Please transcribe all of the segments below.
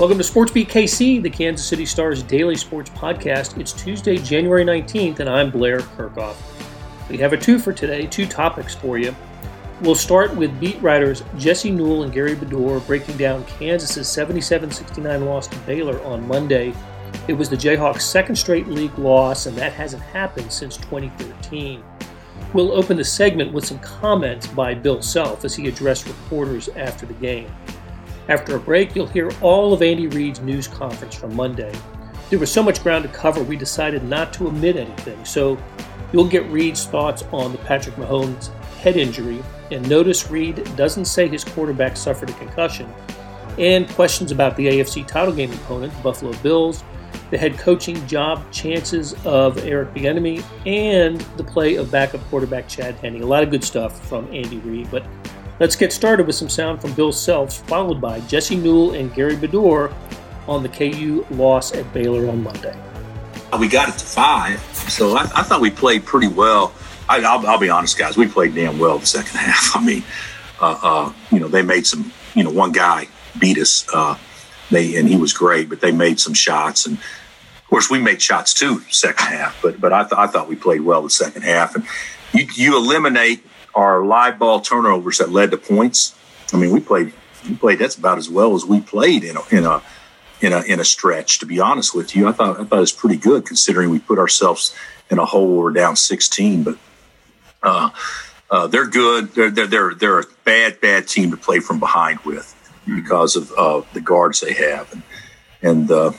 Welcome to Sports Beat KC, the Kansas City Stars daily sports podcast. It's Tuesday, January 19th, and I'm Blair Kerkhoff. We have a two for today, two topics for you. We'll start with beat writers Jesse Newell and Gary Bedore breaking down Kansas's 77 69 loss to Baylor on Monday. It was the Jayhawks' second straight league loss, and that hasn't happened since 2013. We'll open the segment with some comments by Bill Self as he addressed reporters after the game. After a break, you'll hear all of Andy Reid's news conference from Monday. There was so much ground to cover, we decided not to omit anything, so you'll get Reid's thoughts on the Patrick Mahomes head injury, and notice Reid doesn't say his quarterback suffered a concussion, and questions about the AFC title game opponent, the Buffalo Bills, the head coaching job chances of Eric Bieniemy, and the play of backup quarterback Chad Henne. A lot of good stuff from Andy Reid, but Let's get started with some sound from Bill Self, followed by Jesse Newell and Gary Bedore on the KU loss at Baylor on Monday. We got it to five, so I, I thought we played pretty well. I, will be honest, guys, we played damn well the second half. I mean, uh, uh, you know, they made some. You know, one guy beat us. Uh, they and he was great, but they made some shots, and of course we made shots too second half. But but I, th- I thought we played well the second half, and you, you eliminate our live ball turnovers that led to points. I mean, we played we played that's about as well as we played in a in a in a in a stretch. To be honest with you, I thought I thought it was pretty good considering we put ourselves in a hole we're down 16. But uh, uh, they're good. They're, they're they're they're a bad bad team to play from behind with because of uh, the guards they have and and uh,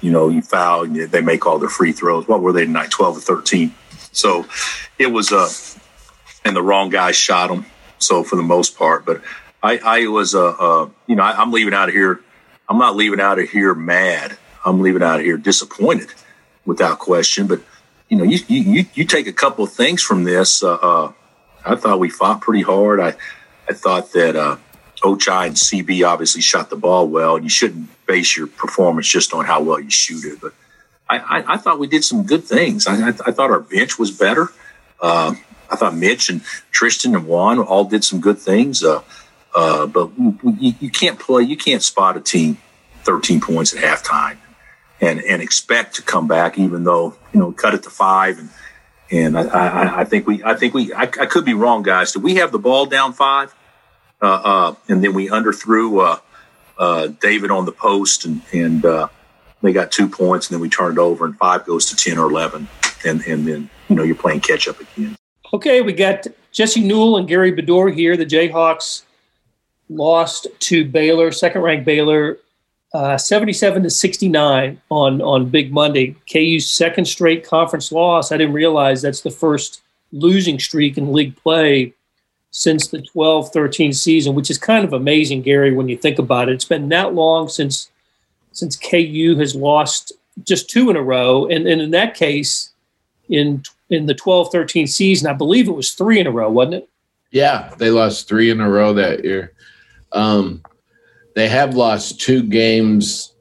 you know you foul and they make all their free throws. What were they tonight? 12 or 13. So it was a and the wrong guy shot him. So for the most part, but I, I was, uh, uh, you know, I, I'm leaving out of here. I'm not leaving out of here mad. I'm leaving out of here disappointed, without question. But you know, you you you take a couple of things from this. Uh, uh, I thought we fought pretty hard. I I thought that uh, Ochai and CB obviously shot the ball well. You shouldn't base your performance just on how well you shoot it. But I, I, I thought we did some good things. I, I, I thought our bench was better. Uh, I thought Mitch and Tristan and Juan all did some good things. Uh, uh, but you, you, can't play, you can't spot a team 13 points at halftime and, and expect to come back, even though, you know, cut it to five. And, and I, I, I think we, I think we, I, I, could be wrong, guys. Did we have the ball down five? Uh, uh and then we underthrew, uh, uh, David on the post and, and, they got two points and then we turned over and five goes to 10 or 11. And, and then, you know, you're playing catch up again. Okay, we got Jesse Newell and Gary Bedore here. The Jayhawks lost to Baylor, second ranked Baylor, uh, 77 to 69 on, on Big Monday. KU's second straight conference loss. I didn't realize that's the first losing streak in league play since the 12 13 season, which is kind of amazing, Gary, when you think about it. It's been that long since since KU has lost just two in a row. And, and in that case, in in the 12 13 season. I believe it was three in a row, wasn't it? Yeah, they lost three in a row that year. Um, they have lost two games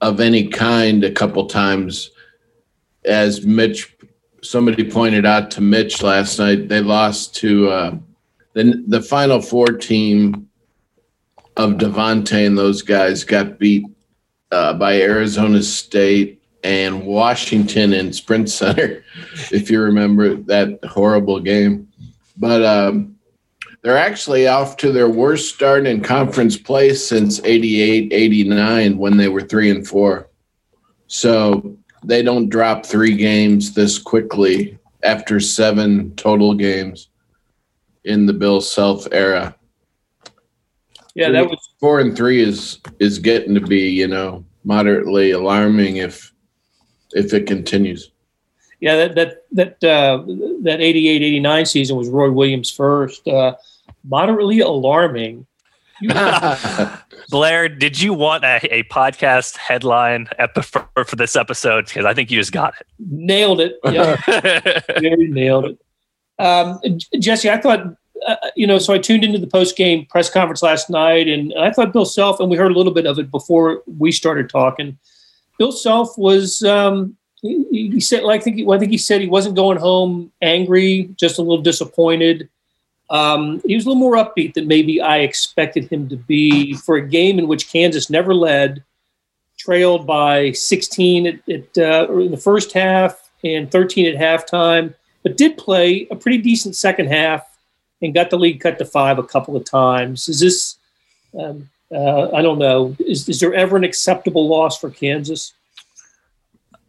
of any kind a couple times. As Mitch, somebody pointed out to Mitch last night, they lost to uh, the, the Final Four team of Devonte' and those guys got beat uh, by Arizona State and Washington in Sprint Center, if you remember that horrible game. But um, they're actually off to their worst start in conference play since 88 89 when they were three and four. So they don't drop three games this quickly after seven total games in the Bill Self era. Yeah, that was four and three is is getting to be, you know, moderately alarming if if it continues. Yeah, that that that uh, that 88, 89 season was Roy Williams' first. Uh, moderately alarming. Blair, did you want a, a podcast headline for, for this episode? Because I think you just got it. Nailed it. Yeah, very nailed it. Um, Jesse, I thought uh, you know, so I tuned into the post game press conference last night, and I thought Bill Self, and we heard a little bit of it before we started talking. Bill Self was um, he, he, said, like, I think, he, I think he said he wasn't going home angry, just a little disappointed. Um, he was a little more upbeat than maybe I expected him to be for a game in which Kansas never led, trailed by 16 at, at uh, in the first half and 13 at halftime, but did play a pretty decent second half and got the lead cut to five a couple of times. Is this? Um, uh, I don't know. Is, is there ever an acceptable loss for Kansas?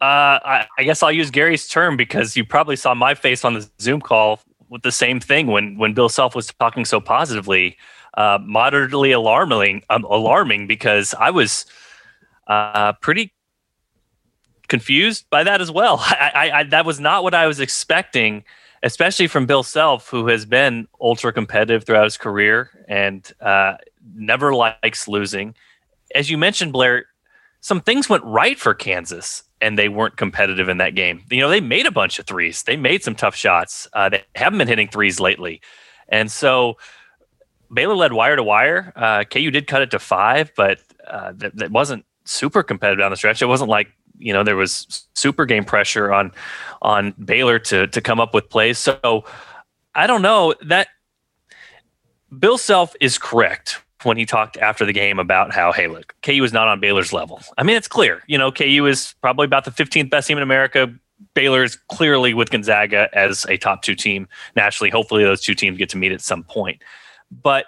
Uh, I, I, guess I'll use Gary's term because you probably saw my face on the Zoom call with the same thing when when Bill Self was talking so positively. Uh, moderately alarming, um, alarming because I was uh, pretty confused by that as well. I, I, I, that was not what I was expecting, especially from Bill Self, who has been ultra competitive throughout his career and uh, never likes losing. As you mentioned, Blair, some things went right for Kansas and they weren't competitive in that game. You know, they made a bunch of threes. They made some tough shots. Uh, they haven't been hitting threes lately, and so Baylor led wire to wire. Uh, KU did cut it to five, but uh, that, that wasn't super competitive down the stretch. It wasn't like you know there was super game pressure on on Baylor to to come up with plays. So I don't know that Bill Self is correct when he talked after the game about how, hey, look, KU is not on Baylor's level. I mean, it's clear. You know, KU is probably about the 15th best team in America. Baylor is clearly with Gonzaga as a top two team nationally. Hopefully, those two teams get to meet at some point. But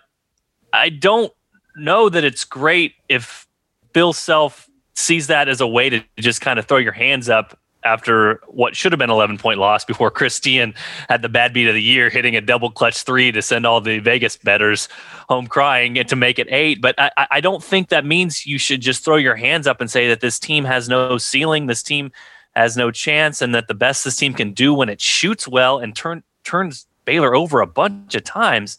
I don't know that it's great if Bill Self sees that as a way to just kind of throw your hands up after what should have been 11 point loss before Christian had the bad beat of the year, hitting a double clutch three to send all the Vegas betters home crying and to make it eight. But I, I don't think that means you should just throw your hands up and say that this team has no ceiling, this team has no chance, and that the best this team can do when it shoots well and turn, turns Baylor over a bunch of times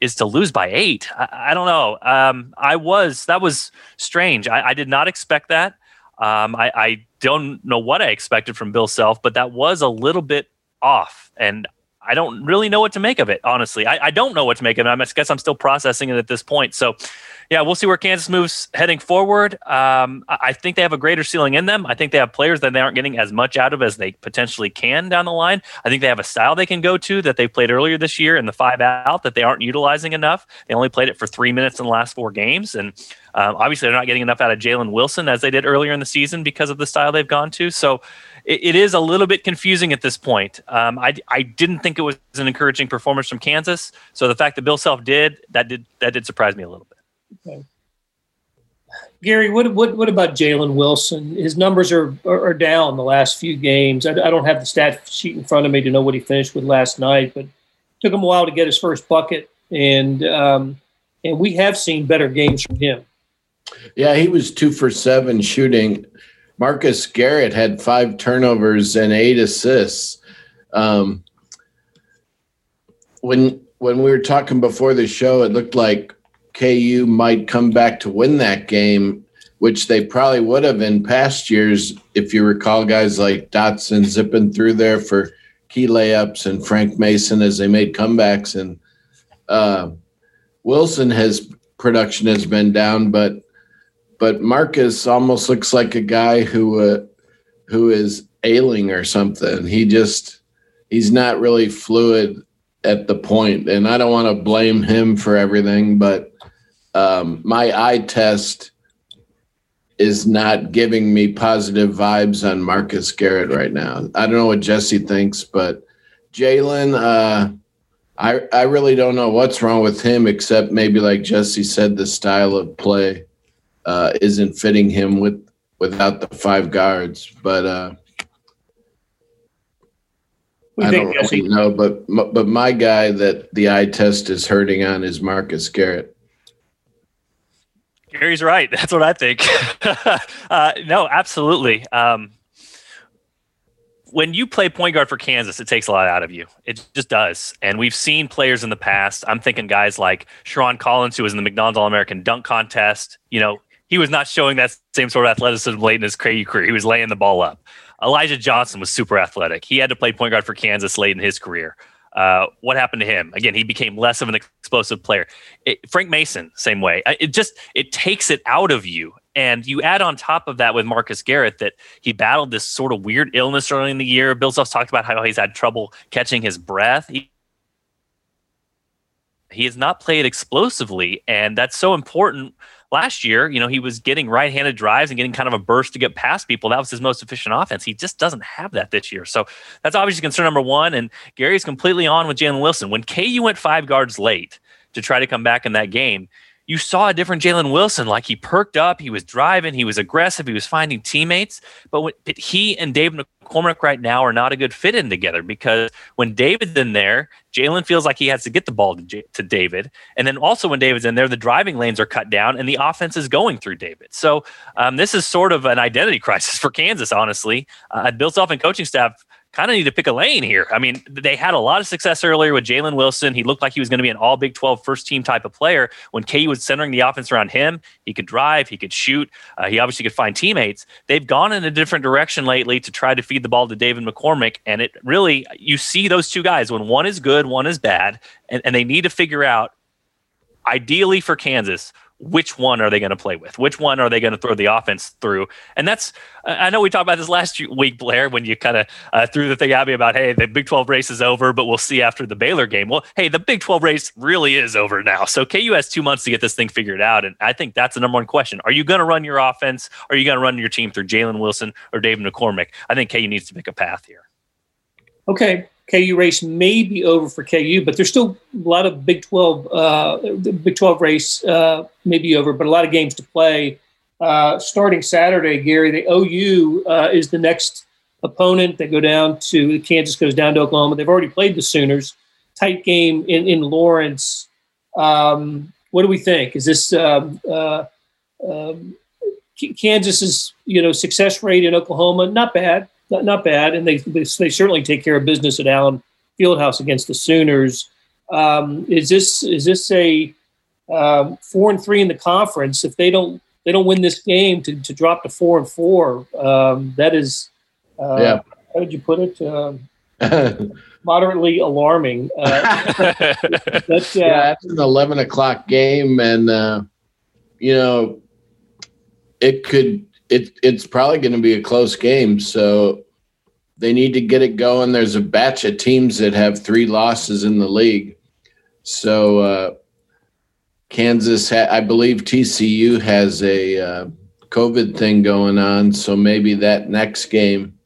is to lose by eight. I, I don't know. Um, I was, that was strange. I, I did not expect that. Um, I, I don't know what I expected from Bill Self, but that was a little bit off. And I don't really know what to make of it, honestly. I, I don't know what to make of it. I guess I'm still processing it at this point. So, yeah, we'll see where Kansas moves heading forward. Um, I think they have a greater ceiling in them. I think they have players that they aren't getting as much out of as they potentially can down the line. I think they have a style they can go to that they played earlier this year in the five out that they aren't utilizing enough. They only played it for three minutes in the last four games. And um, obviously, they're not getting enough out of Jalen Wilson as they did earlier in the season because of the style they've gone to. So, it, it is a little bit confusing at this point. Um, I, I didn't think it was an encouraging performance from Kansas. So the fact that Bill Self did that did that did surprise me a little bit. Okay. Gary, what what what about Jalen Wilson? His numbers are, are, are down the last few games. I, I, don't have the stat sheet in front of me to know what he finished with last night, but took him a while to get his first bucket, and um, and we have seen better games from him. Yeah, he was two for seven shooting. Marcus Garrett had five turnovers and eight assists. Um, when when we were talking before the show, it looked like KU might come back to win that game, which they probably would have in past years if you recall guys like Dotson zipping through there for key layups and Frank Mason as they made comebacks and uh, Wilson has production has been down, but but Marcus almost looks like a guy who uh, who is ailing or something. He just he's not really fluid at the point, and I don't want to blame him for everything, but um, my eye test is not giving me positive vibes on Marcus Garrett right now. I don't know what Jesse thinks, but Jalen, uh, I I really don't know what's wrong with him, except maybe like Jesse said, the style of play uh, isn't fitting him with without the five guards. But uh, I don't really know. But but my guy that the eye test is hurting on is Marcus Garrett. Gary's right. That's what I think. uh, no, absolutely. Um, when you play point guard for Kansas, it takes a lot out of you. It just does. And we've seen players in the past. I'm thinking guys like Sherron Collins, who was in the McDonald's All American dunk contest. You know, he was not showing that same sort of athleticism late in his career. He was laying the ball up. Elijah Johnson was super athletic. He had to play point guard for Kansas late in his career. Uh, what happened to him? Again, he became less of an explosive player. It, Frank Mason, same way. It just it takes it out of you, and you add on top of that with Marcus Garrett that he battled this sort of weird illness early in the year. Bill Self talked about how he's had trouble catching his breath. He, He has not played explosively, and that's so important. Last year, you know, he was getting right-handed drives and getting kind of a burst to get past people. That was his most efficient offense. He just doesn't have that this year. So that's obviously concern number one. And Gary's completely on with Jalen Wilson. When KU went five guards late to try to come back in that game, you saw a different Jalen Wilson. Like he perked up, he was driving, he was aggressive, he was finding teammates. But, when, but he and David McCormick right now are not a good fit in together because when David's in there, Jalen feels like he has to get the ball to, J- to David. And then also when David's in there, the driving lanes are cut down and the offense is going through David. So um, this is sort of an identity crisis for Kansas, honestly. Uh, Bill Self and coaching staff kind of need to pick a lane here. I mean, they had a lot of success earlier with Jalen Wilson. He looked like he was going to be an all Big 12 first team type of player. When KU was centering the offense around him, he could drive, he could shoot, uh, he obviously could find teammates. They've gone in a different direction lately to try to feed the ball to David McCormick. And it really, you see those two guys when one is good, one is bad, and, and they need to figure out, ideally for Kansas, which one are they going to play with? Which one are they going to throw the offense through? And that's, I know we talked about this last week, Blair, when you kind of uh, threw the thing at me about, hey, the Big 12 race is over, but we'll see after the Baylor game. Well, hey, the Big 12 race really is over now. So KU has two months to get this thing figured out. And I think that's the number one question. Are you going to run your offense? Are you going to run your team through Jalen Wilson or David McCormick? I think KU needs to pick a path here. Okay. KU race may be over for KU, but there's still a lot of Big 12, uh, Big 12 race uh, may be over, but a lot of games to play. Uh, starting Saturday, Gary, the OU uh, is the next opponent. They go down to Kansas, goes down to Oklahoma. They've already played the Sooners. Tight game in in Lawrence. Um, what do we think? Is this um, uh, um, Kansas's you know success rate in Oklahoma? Not bad not, not bad, and they, they, they certainly take care of business at Allen Fieldhouse against the Sooners. Um, is this is this a um, four and three in the conference? If they don't they don't win this game to, to drop to four and four, um, that is uh, yeah. How did you put it? Um, moderately alarming. Uh, but, uh, yeah, it's an eleven o'clock game, and uh, you know it could it, it's probably going to be a close game. So they need to get it going. There's a batch of teams that have three losses in the league. So uh, Kansas, ha- I believe TCU has a uh, COVID thing going on. So maybe that next game,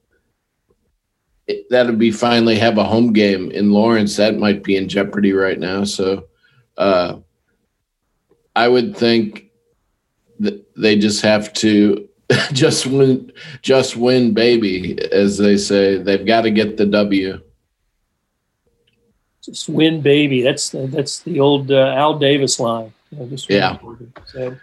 it, that'll be finally have a home game in Lawrence. That might be in jeopardy right now. So uh, I would think they just have to just win, just win, baby, as they say. They've got to get the W. Just win, baby. That's that's the old uh, Al Davis line. yeah. So,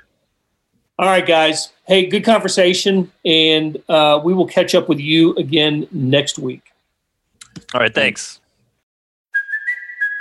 all right, guys. Hey, good conversation, and uh, we will catch up with you again next week. All right. Thanks.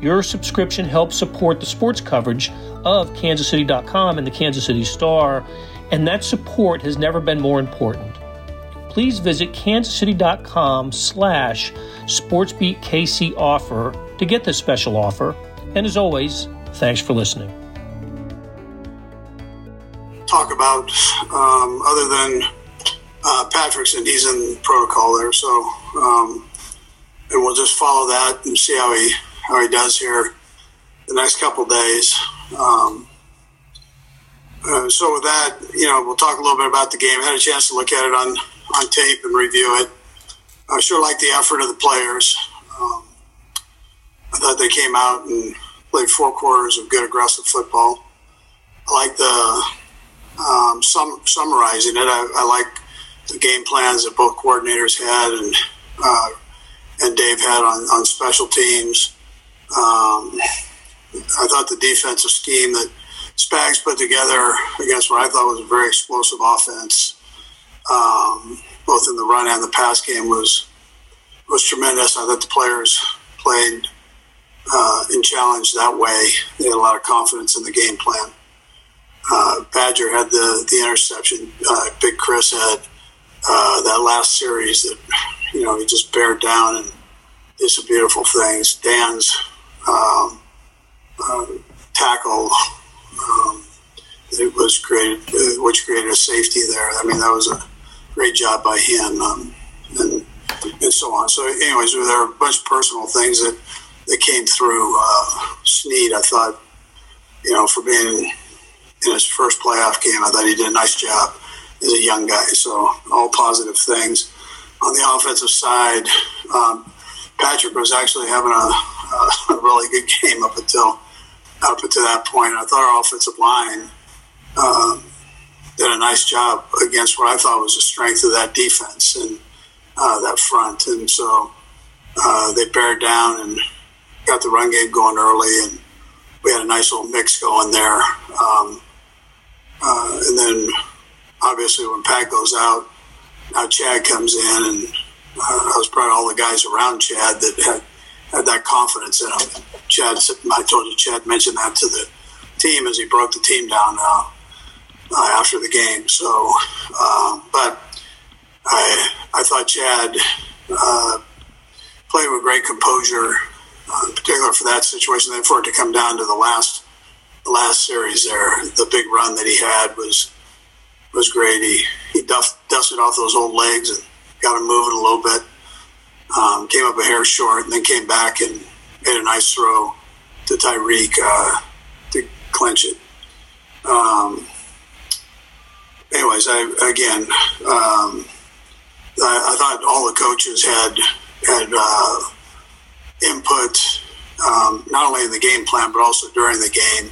Your subscription helps support the sports coverage of kansascity.com and the Kansas City Star, and that support has never been more important. Please visit kansascity.com slash sportsbeatkc offer to get this special offer. And as always, thanks for listening. Talk about um, other than uh, Patrick's and he's in protocol there, so um, and we'll just follow that and see how he how he does here the next couple days. Um, uh, so with that, you know, we'll talk a little bit about the game. I had a chance to look at it on on tape and review it. I sure like the effort of the players. Um, I thought they came out and played four quarters of good aggressive football. I like the um, sum, summarizing it. I, I like the game plans that both coordinators had and uh, and Dave had on, on special teams. Um, I thought the defensive scheme that Spags put together against what I thought was a very explosive offense, um, both in the run and the pass game, was was tremendous. I thought the players played uh, and challenged that way. They had a lot of confidence in the game plan. Uh, Badger had the the interception. Uh, Big Chris had uh, that last series that you know he just bared down and did some beautiful things. Dan's um, uh, tackle um, it was created, uh, which created a safety there. I mean, that was a great job by him, um, and and so on. So, anyways, there were a bunch of personal things that that came through. Uh, Sneed, I thought, you know, for being in his first playoff game, I thought he did a nice job as a young guy. So, all positive things. On the offensive side, um, Patrick was actually having a, a really good game up until up until that point. I thought our offensive line um, did a nice job against what I thought was the strength of that defense and uh, that front. And so uh, they bared down and got the run game going early, and we had a nice little mix going there. Um, uh, and then obviously when Pat goes out, now Chad comes in, and uh, I was proud of all the guys around Chad that had had that confidence in him. Chad, I told you, Chad mentioned that to the team as he broke the team down uh, uh, after the game. So, uh, but I I thought Chad uh, played with great composure, uh, in particular for that situation. Then for it to come down to the last the last series there, the big run that he had was was great. He he duffed, dusted off those old legs and got him moving a little bit. Um, came up a hair short and then came back and made a nice throw to Tyreek uh, to clinch it. Um, anyways, I again, um, I, I, thought all the coaches had had uh, input um, not only in the game plan but also during the game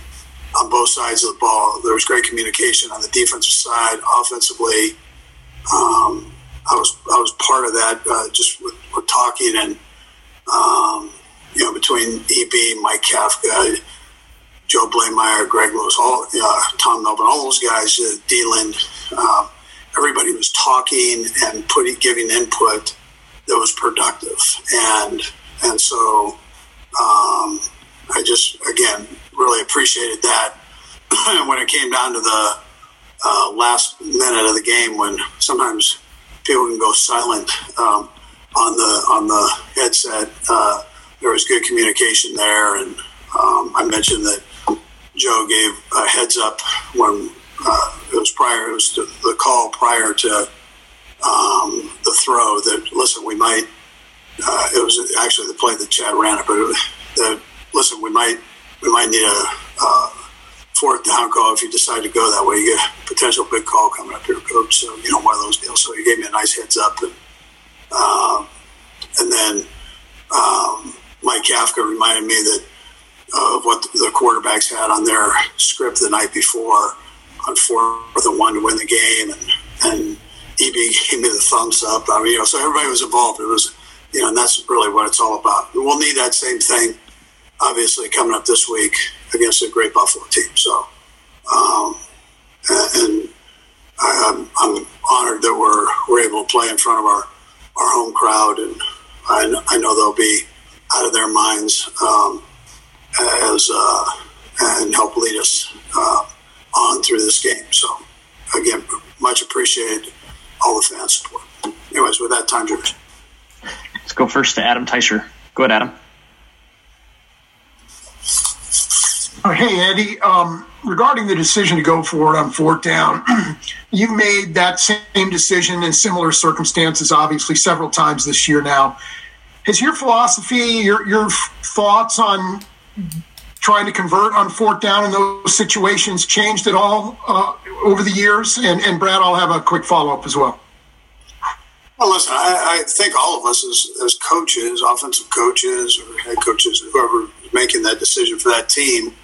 on both sides of the ball. There was great communication on the defensive side, offensively. Um, I was I was part of that uh, just with, with, talking and um, you know between EB, Mike Kafka, Joe Bleymaier, Greg Lewis, all uh, Tom Melvin, all those guys, uh, um, everybody was talking and putting giving input that was productive. And and so um, I just again really appreciated that. When it came down to the uh, last minute of the game when sometimes people can go silent um, on the on the headset. Uh, there was good communication there, and um, I mentioned that Joe gave a heads up when uh, it was prior. It was the call prior to um, the throw that listen, we might. Uh, it was actually the play that Chad ran it, but it, that listen, we might we might need a uh, fourth down call if you decide to go that way. You get a potential big call coming up here, coach. So you know one of those deals. So he gave me a nice heads up, and um, and then um, Mike Kafka reminded me that of what the quarterbacks had on their script the night before on fourth and one to win the game, and and EB gave me the thumbs up. I mean, you know, so everybody was involved. It was, you know, and that's really what it's all about. We'll need that same thing, obviously, coming up this week against a great Buffalo team. So, um, and I, am honored that we're we're able to play in front of our our home crowd, and I, I know they'll be out of their minds um, as uh, and help lead us uh, on through this game. So, again, much appreciated all the fan support. Anyways, with that, time, George. Let's go first to Adam Teicher. Go ahead, Adam. Oh, hey, Eddie. Um, regarding the decision to go for it on fourth down, you made that same decision in similar circumstances, obviously, several times this year now. Has your philosophy, your, your thoughts on trying to convert on fourth down in those situations changed at all uh, over the years? And, and Brad, I'll have a quick follow up as well. Well, listen, I, I think all of us as, as coaches, offensive coaches or head coaches, whoever is making that decision for that team,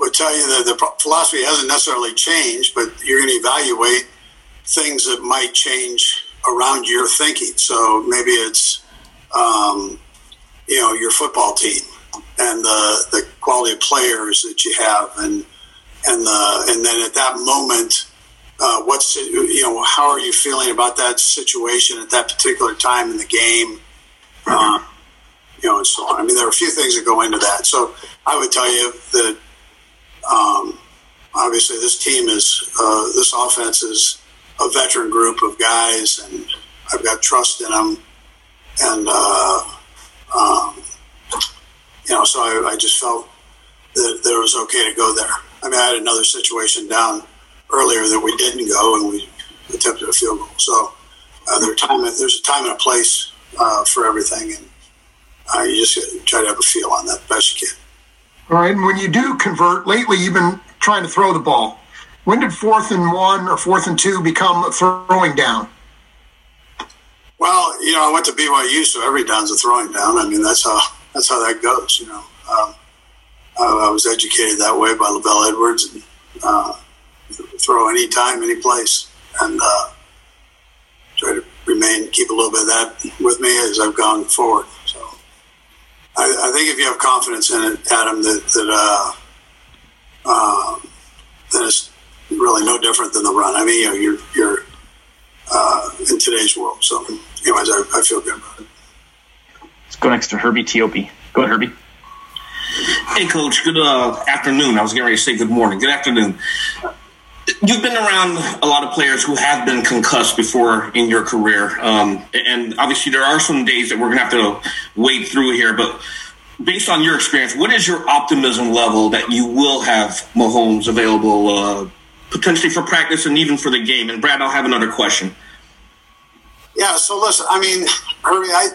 would tell you that the philosophy hasn't necessarily changed, but you're going to evaluate things that might change around your thinking. So maybe it's, um, you know, your football team and the, the quality of players that you have, and and the, and then at that moment, uh, what's you know how are you feeling about that situation at that particular time in the game, uh, you know, and so on. I mean, there are a few things that go into that. So I would tell you that um, obviously this team is uh, this offense is a veteran group of guys, and I've got trust in them, and uh, um, you know, so I, I just felt that, that it was okay to go there. I mean, I had another situation down earlier that we didn't go, and we attempted a field goal. So uh, there time, there's a time and a place uh, for everything, and uh, you just try to have a feel on that best you can. All right, and when you do convert, lately you've been trying to throw the ball. When did fourth and one or fourth and two become a throwing down? Well, you know, I went to BYU, so every down's a throwing down. I mean, that's how that's how that goes. You know, um, I, I, was educated that way by LaVell Edwards, and uh, throw any time, any place, and uh, try to remain keep a little bit of that with me as I've gone forward. So, I, I think if you have confidence in it, Adam, that that uh, uh, then it's really no different than the run. I mean, you know, you're you're uh, in today's world. So, anyways, I, I feel good about it. Let's go next to Herbie Teope. Go ahead, Herbie. Hey, Coach. Good uh, afternoon. I was getting ready to say good morning. Good afternoon. You've been around a lot of players who have been concussed before in your career, um, and obviously there are some days that we're going to have to wade through here. But based on your experience, what is your optimism level that you will have Mahomes available uh, potentially for practice and even for the game? And Brad, I'll have another question. Yeah. So listen, I mean, Herbie, I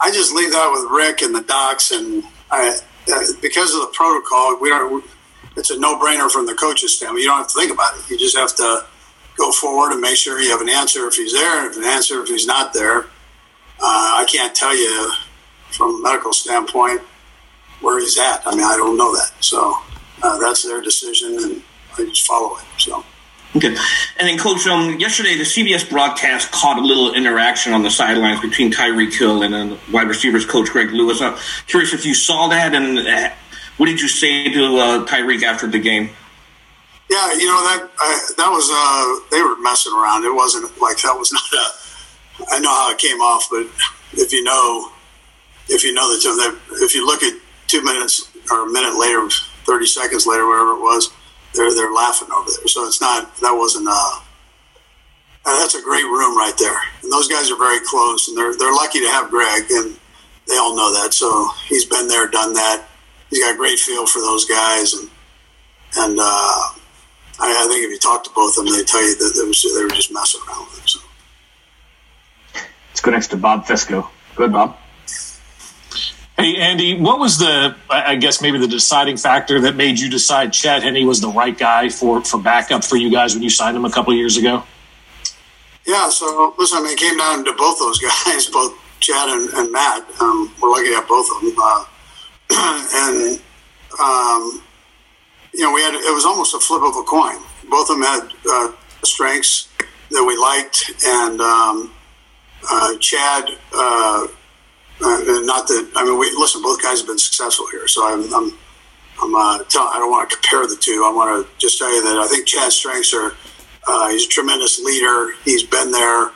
I just leave that with Rick and the docs, and I, uh, because of the protocol, we don't. It's a no-brainer from the coach's standpoint. You don't have to think about it. You just have to go forward and make sure you have an answer if he's there, and an answer if he's not there. Uh, I can't tell you from a medical standpoint where he's at. I mean, I don't know that. So uh, that's their decision, and I just follow it. So. Okay. And then, Coach, um, yesterday the CBS broadcast caught a little interaction on the sidelines between Tyreek Hill and then wide receivers coach Greg Lewis. I'm curious if you saw that and uh, what did you say to uh, Tyreek after the game? Yeah, you know that uh, that was uh, they were messing around. It wasn't like that was not a. I know how it came off, but if you know, if you know that if you look at two minutes or a minute later, thirty seconds later, whatever it was, they're they're laughing over there. So it's not that wasn't uh, that's a great room right there, and those guys are very close, and they're they're lucky to have Greg, and they all know that. So he's been there, done that. He's got a great feel for those guys, and and uh, I, I think if you talk to both of them, they tell you that they, was, they were just messing around with him. So. Let's go next to Bob Fescoe. Go ahead, Bob. Hey, Andy, what was the, I guess, maybe the deciding factor that made you decide Chad Henne was the right guy for, for backup for you guys when you signed him a couple years ago? Yeah, so listen, I mean, it came down to both those guys, both Chad and, and Matt. Um, we're lucky to have both of them. Uh, and, um, you know, we had, it was almost a flip of a coin. Both of them had uh, strengths that we liked, and um, uh, Chad, uh, uh, not that I mean, we listen. Both guys have been successful here, so I'm, I'm, I'm uh, tell, I don't want to compare the two. I want to just tell you that I think Chad's strengths are uh, he's a tremendous leader. He's been there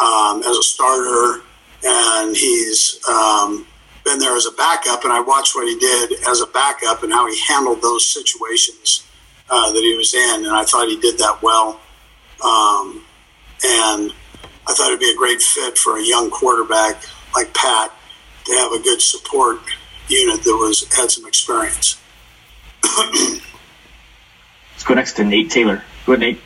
um, as a starter, and he's um, been there as a backup. And I watched what he did as a backup and how he handled those situations uh, that he was in, and I thought he did that well. Um, and I thought it'd be a great fit for a young quarterback like Pat to have a good support unit that was had some experience. Let's go next to Nate Taylor. Go ahead, Nate.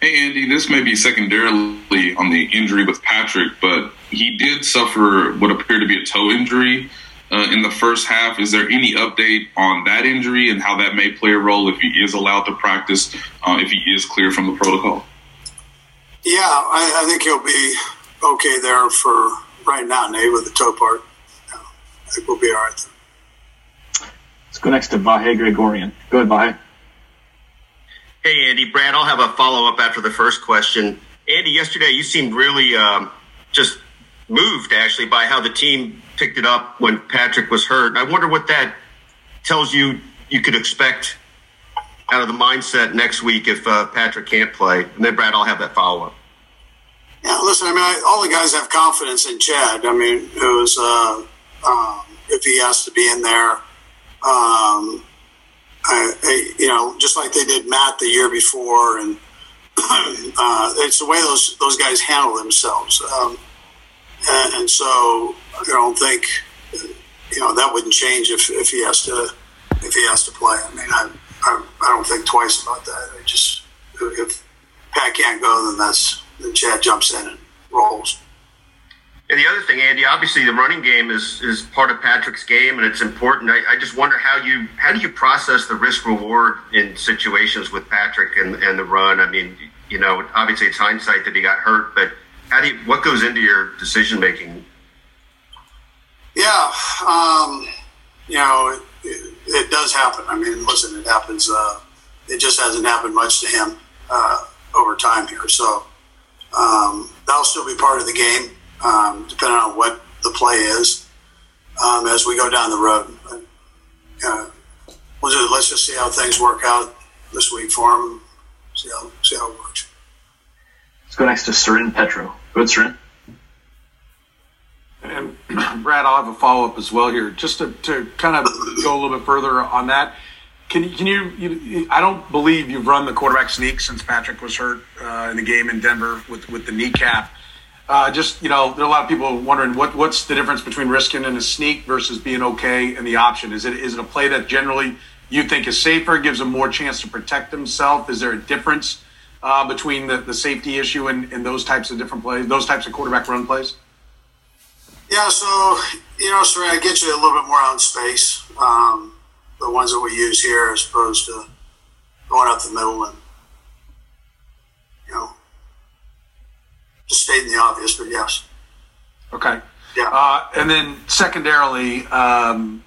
Hey, Andy, this may be secondarily on the injury with Patrick, but he did suffer what appeared to be a toe injury uh, in the first half. Is there any update on that injury and how that may play a role if he is allowed to practice, uh, if he is clear from the protocol? Yeah, I, I think he'll be okay there for right now, Nate, with the toe part. Yeah, I think we'll be all right there. Let's go next to Vahe Gregorian. Go ahead, Vahe. Hey, Andy. Brad, I'll have a follow up after the first question. Andy, yesterday you seemed really um, just moved actually by how the team picked it up when Patrick was hurt. I wonder what that tells you you could expect out of the mindset next week if uh, Patrick can't play. And then, Brad, I'll have that follow up. Yeah, listen, I mean, I, all the guys have confidence in Chad. I mean, it was, uh, um, if he has to be in there, um, I, I, you know, just like they did Matt the year before. And uh, it's the way those, those guys handle themselves. Um, and, and so I don't think, you know, that wouldn't change if, if he has to, if he has to play. I mean, I, I, I don't think twice about that. I just, if Pat can't go, then that's, then Chad jumps in and rolls. And the other thing, Andy, obviously the running game is is part of Patrick's game, and it's important. I, I just wonder how you how do you process the risk reward in situations with Patrick and, and the run. I mean, you know, obviously it's hindsight that he got hurt, but how do you what goes into your decision making? Yeah, um, you know, it, it, it, does happen. I mean, listen, it happens. Uh, it just hasn't happened much to him uh, over time here, so um, that'll still be part of the game um, depending on what the play is um, as we go down the road. But, uh, we'll just, let's just see how things work out this week for him. See how see how it works. Let's go next to Soren Petro. Go ahead, Soren. And Brad, I'll have a follow up as well here, just to, to kind of go a little bit further on that. Can you, can you, you, I don't believe you've run the quarterback sneak since Patrick was hurt uh, in the game in Denver with, with the kneecap. Uh, just you know, there are a lot of people wondering what what's the difference between risking in a sneak versus being okay in the option. Is it is it a play that generally you think is safer, gives him more chance to protect himself? Is there a difference uh, between the, the safety issue and, and those types of different plays, those types of quarterback run plays? Yeah, so you know, so I get you a little bit more on space. Um, the ones that we use here, as opposed to going up the middle and you know just stating the obvious, but yes. Okay. Yeah. Uh, and then secondarily, um,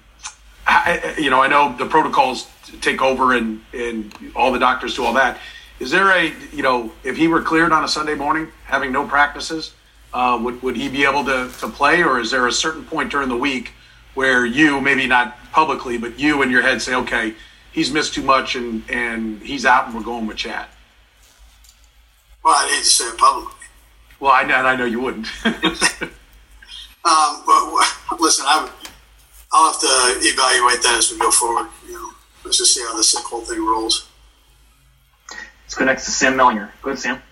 I, you know, I know the protocols take over and, and all the doctors do all that. Is there a, you know, if he were cleared on a Sunday morning, having no practices, uh, would, would he be able to, to play? Or is there a certain point during the week where you, maybe not publicly, but you in your head say, okay, he's missed too much and, and he's out and we're going with Chad? Well, I hate to say it publicly. Well, I know, I know you wouldn't. um, but listen, I would, I'll have to evaluate that as we go forward. You know, let's just see how this whole thing rolls. Let's go next to Sam Mellinger. Go ahead, Sam.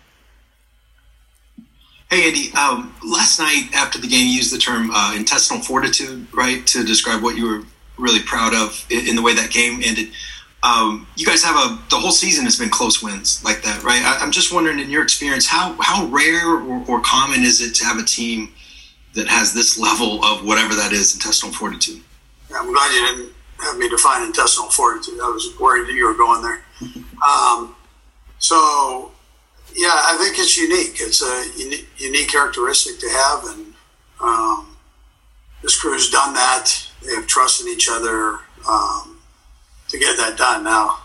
Hey, Andy. Um, last night after the game, you used the term uh, intestinal fortitude, right, to describe what you were really proud of in, in the way that game ended. Um, you guys have a the whole season has been close wins like that, right? I, am just wondering, in your experience, how how rare or, or, common is it to have a team that has this level of whatever that is, intestinal fortitude? I'm glad you didn't have me define intestinal fortitude. I was worried that you were going there. um, so, yeah, I think it's unique. It's a unique, unique characteristic to have, and um, this crew's done that. They have trusted each other. Um, to get that done. Now,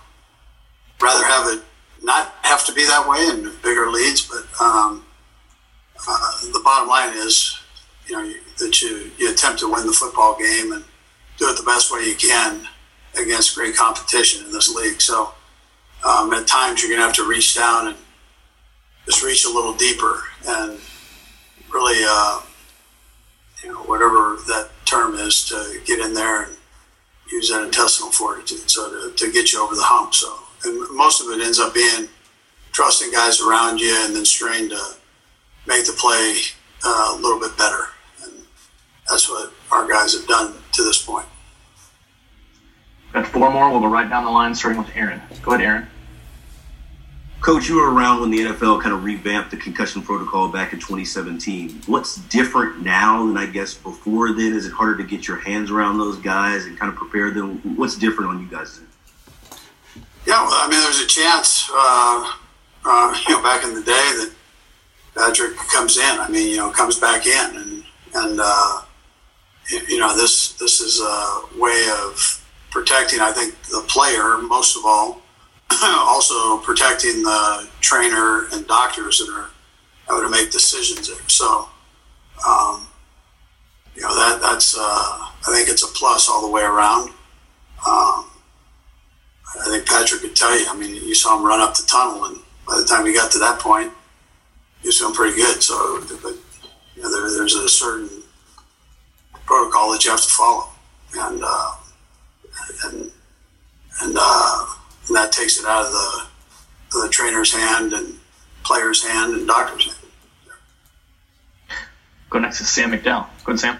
rather have it not have to be that way in bigger leads, but um, uh, the bottom line is, you know, that you, you attempt to win the football game and do it the best way you can against great competition in this league. So um, at times you're going to have to reach down and just reach a little deeper and really, uh, you know, whatever that term is to get in there and use that intestinal fortitude so to, to get you over the hump. So, and most of it ends up being trusting guys around you and then strain to make the play uh, a little bit better. And that's what our guys have done to this point. Got four more. We'll go right down the line, starting with Aaron. Go ahead, Aaron. Coach, you were around when the NFL kind of revamped the concussion protocol back in 2017. What's different now than I guess before then? Is it harder to get your hands around those guys and kind of prepare them? What's different on you guys? Yeah, well, I mean, there's a chance, uh, uh, you know, back in the day that Patrick comes in. I mean, you know, comes back in, and and uh, you know, this this is a way of protecting. I think the player most of all, also protecting the trainer and doctors that are having to make decisions there. So, um, you know, that that's uh, I think it's a plus all the way around. Um, I think Patrick could tell you. I mean, you saw him run up the tunnel, and by the time he got to that point, he was feeling pretty good. So, but you know, there, there's a certain protocol that you have to follow, and uh, and and, uh, and that takes it out of the the trainer's hand and player's hand and doctor's hand. Go next to Sam McDowell. Go ahead, Sam.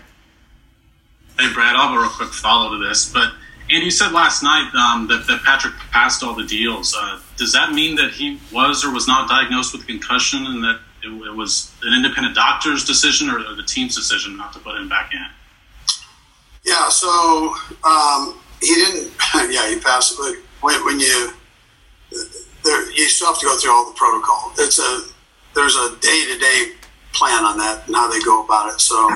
Hey, Brad, I'll have a real quick follow to this. But, and you said last night um, that, that Patrick passed all the deals. Uh, does that mean that he was or was not diagnosed with a concussion and that it, it was an independent doctor's decision or, or the team's decision not to put him back in? Yeah, so um, he didn't. Yeah, he passed. But when, when you there, you still have to go through all the protocol. It's a there's a day to day plan on that and how they go about it. So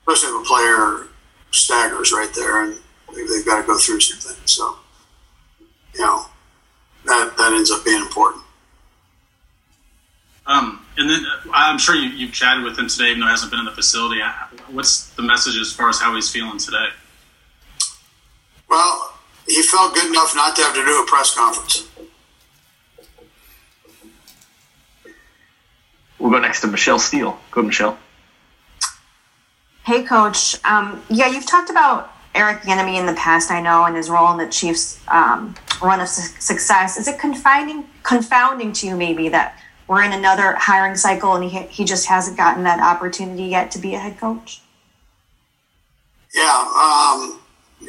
especially if a player staggers right there and they've got to go through some things. So you know that that ends up being important. Um, and then uh, I'm sure you, you've chatted with him today, even though he hasn't been in the facility. What's the message as far as how he's feeling today? Well, he felt good enough not to have to do a press conference. We'll go next to Michelle Steele. Go, Michelle. Hey, Coach. Um, yeah, you've talked about Eric Bieniemy in the past. I know, and his role in the Chiefs' um, run of su- success. Is it confining, confounding to you, maybe, that we're in another hiring cycle and he he just hasn't gotten that opportunity yet to be a head coach? Yeah, um,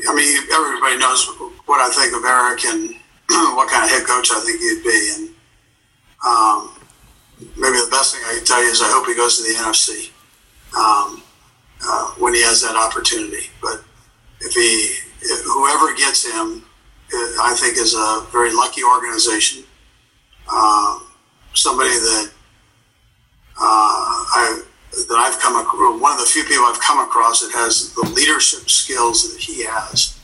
I mean, everybody knows what I think of Eric and what kind of head coach I think he'd be, and um, maybe the best thing I can tell you is I hope he goes to the NFC um, uh, when he has that opportunity. But if he, if whoever gets him, uh, I think is a very lucky organization. Um, somebody that uh, I that I've come across, one of the few people I've come across that has the leadership skills that he has,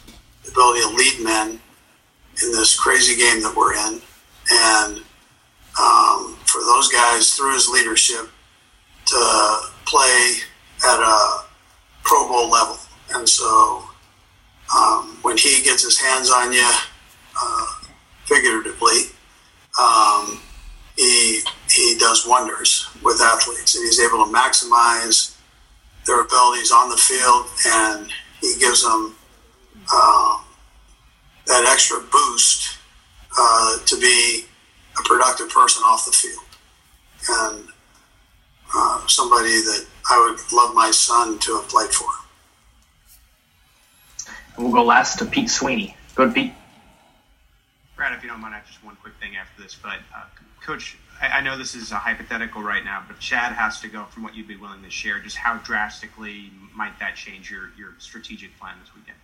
ability to lead men in this crazy game that we're in, and um, for those guys through his leadership to play at a Pro Bowl level. And so um, when he gets his hands on you, uh, figuratively, um, he he does wonders with athletes, and he's able to maximize their abilities on the field, and he gives them uh, that extra boost uh, to be a productive person off the field, and uh, somebody that I would love my son to have played for. And we'll go last to Pete Sweeney. Go ahead, Pete. Brad, if you don't mind, I have just one quick thing after this. But, uh, Coach, I, I know this is a hypothetical right now, but Chad has to go from what you'd be willing to share. Just how drastically might that change your, your strategic plan this weekend?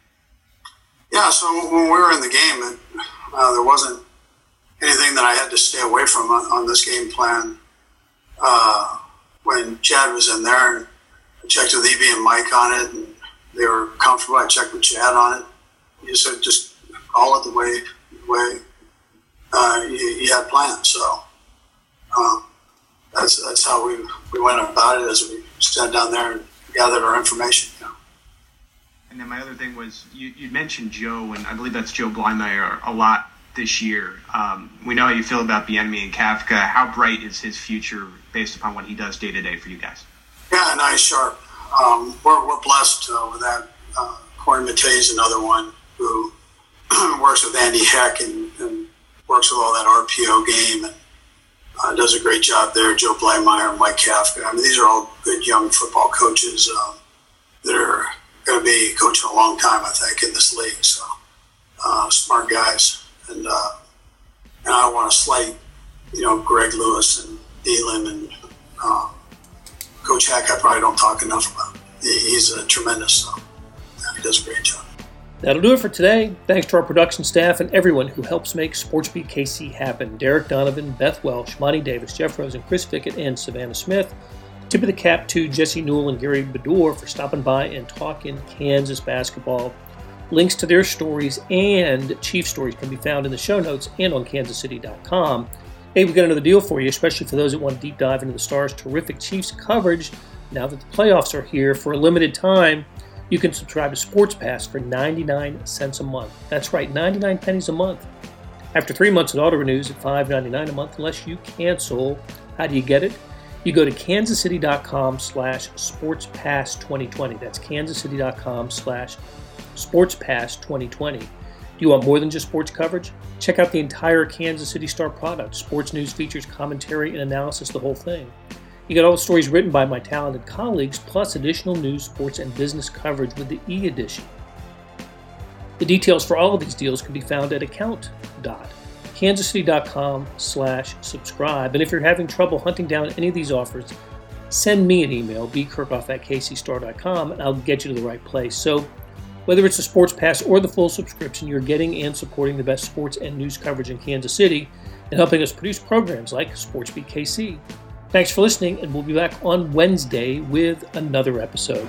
Yeah, so when we were in the game, uh, there wasn't anything that I had to stay away from on, on this game plan. Uh, when Chad was in there, and I checked with EB and Mike on it, and they were comfortable. I checked with Chad on it. He said, just call it the way, the way uh, you, you had planned. So um, that's that's how we, we went about it as we sat down there and gathered our information. You know. And then my other thing was you, you mentioned Joe, and I believe that's Joe Bleymaier a lot this year. Um, we know how you feel about Bieniemy and Kafka. How bright is his future based upon what he does day to day for you guys? Yeah, nice, sharp. Um, we're, we're blessed uh, with that. Uh, Corey Matthaei is another one who works with Andy Heck and, and, works with all that RPO game and uh, does a great job there. Joe Bleymaier, Mike Kafka. I mean, these are all good young football coaches um, going to be coaching a long time, I think, in this league. So uh, smart guys, and uh, and I want to slight, you know, Greg Lewis and Thielen and uh, Coach Hack. I probably don't talk enough about. He's a tremendous. So he does a great job. That'll do it for today. Thanks to our production staff and everyone who helps make SportsBeat KC happen. Derek Donovan, Beth Welsh, Monty Davis, Jeff Rosen, Chris Fickett, and Savannah Smith. Tip of the cap to Jesse Newell and Gary Bedore for stopping by and talking Kansas basketball. Links to their stories and Chief stories can be found in the show notes and on kansascity.com. Hey, we've got another deal for you, especially for those that want to deep dive into the Stars' terrific Chiefs coverage now that the playoffs are here for a limited time. You can subscribe to Sports Pass for 99 cents a month. That's right, 99 pennies a month. After three months, it auto renews at $5.99 a month unless you cancel. How do you get it? You go to kansascity.com slash sportspass2020. That's kansascity.com slash sportspass2020. Do you want more than just sports coverage? Check out the entire Kansas City Star product. Sports news features, commentary, and analysis, the whole thing. You get all the stories written by my talented colleagues, plus additional news, sports, and business coverage with the e edition. The details for all of these deals can be found at account.kansascity.com slash subscribe. And if you're having trouble hunting down any of these offers, send me an email, bkerkhoff at kcstar.com, and I'll get you to the right place. So whether it's a sports pass or the full subscription, you're getting and supporting the best sports and news coverage in Kansas City and helping us produce programs like SportsBeat KC. Thanks for listening, and we'll be back on Wednesday with another episode.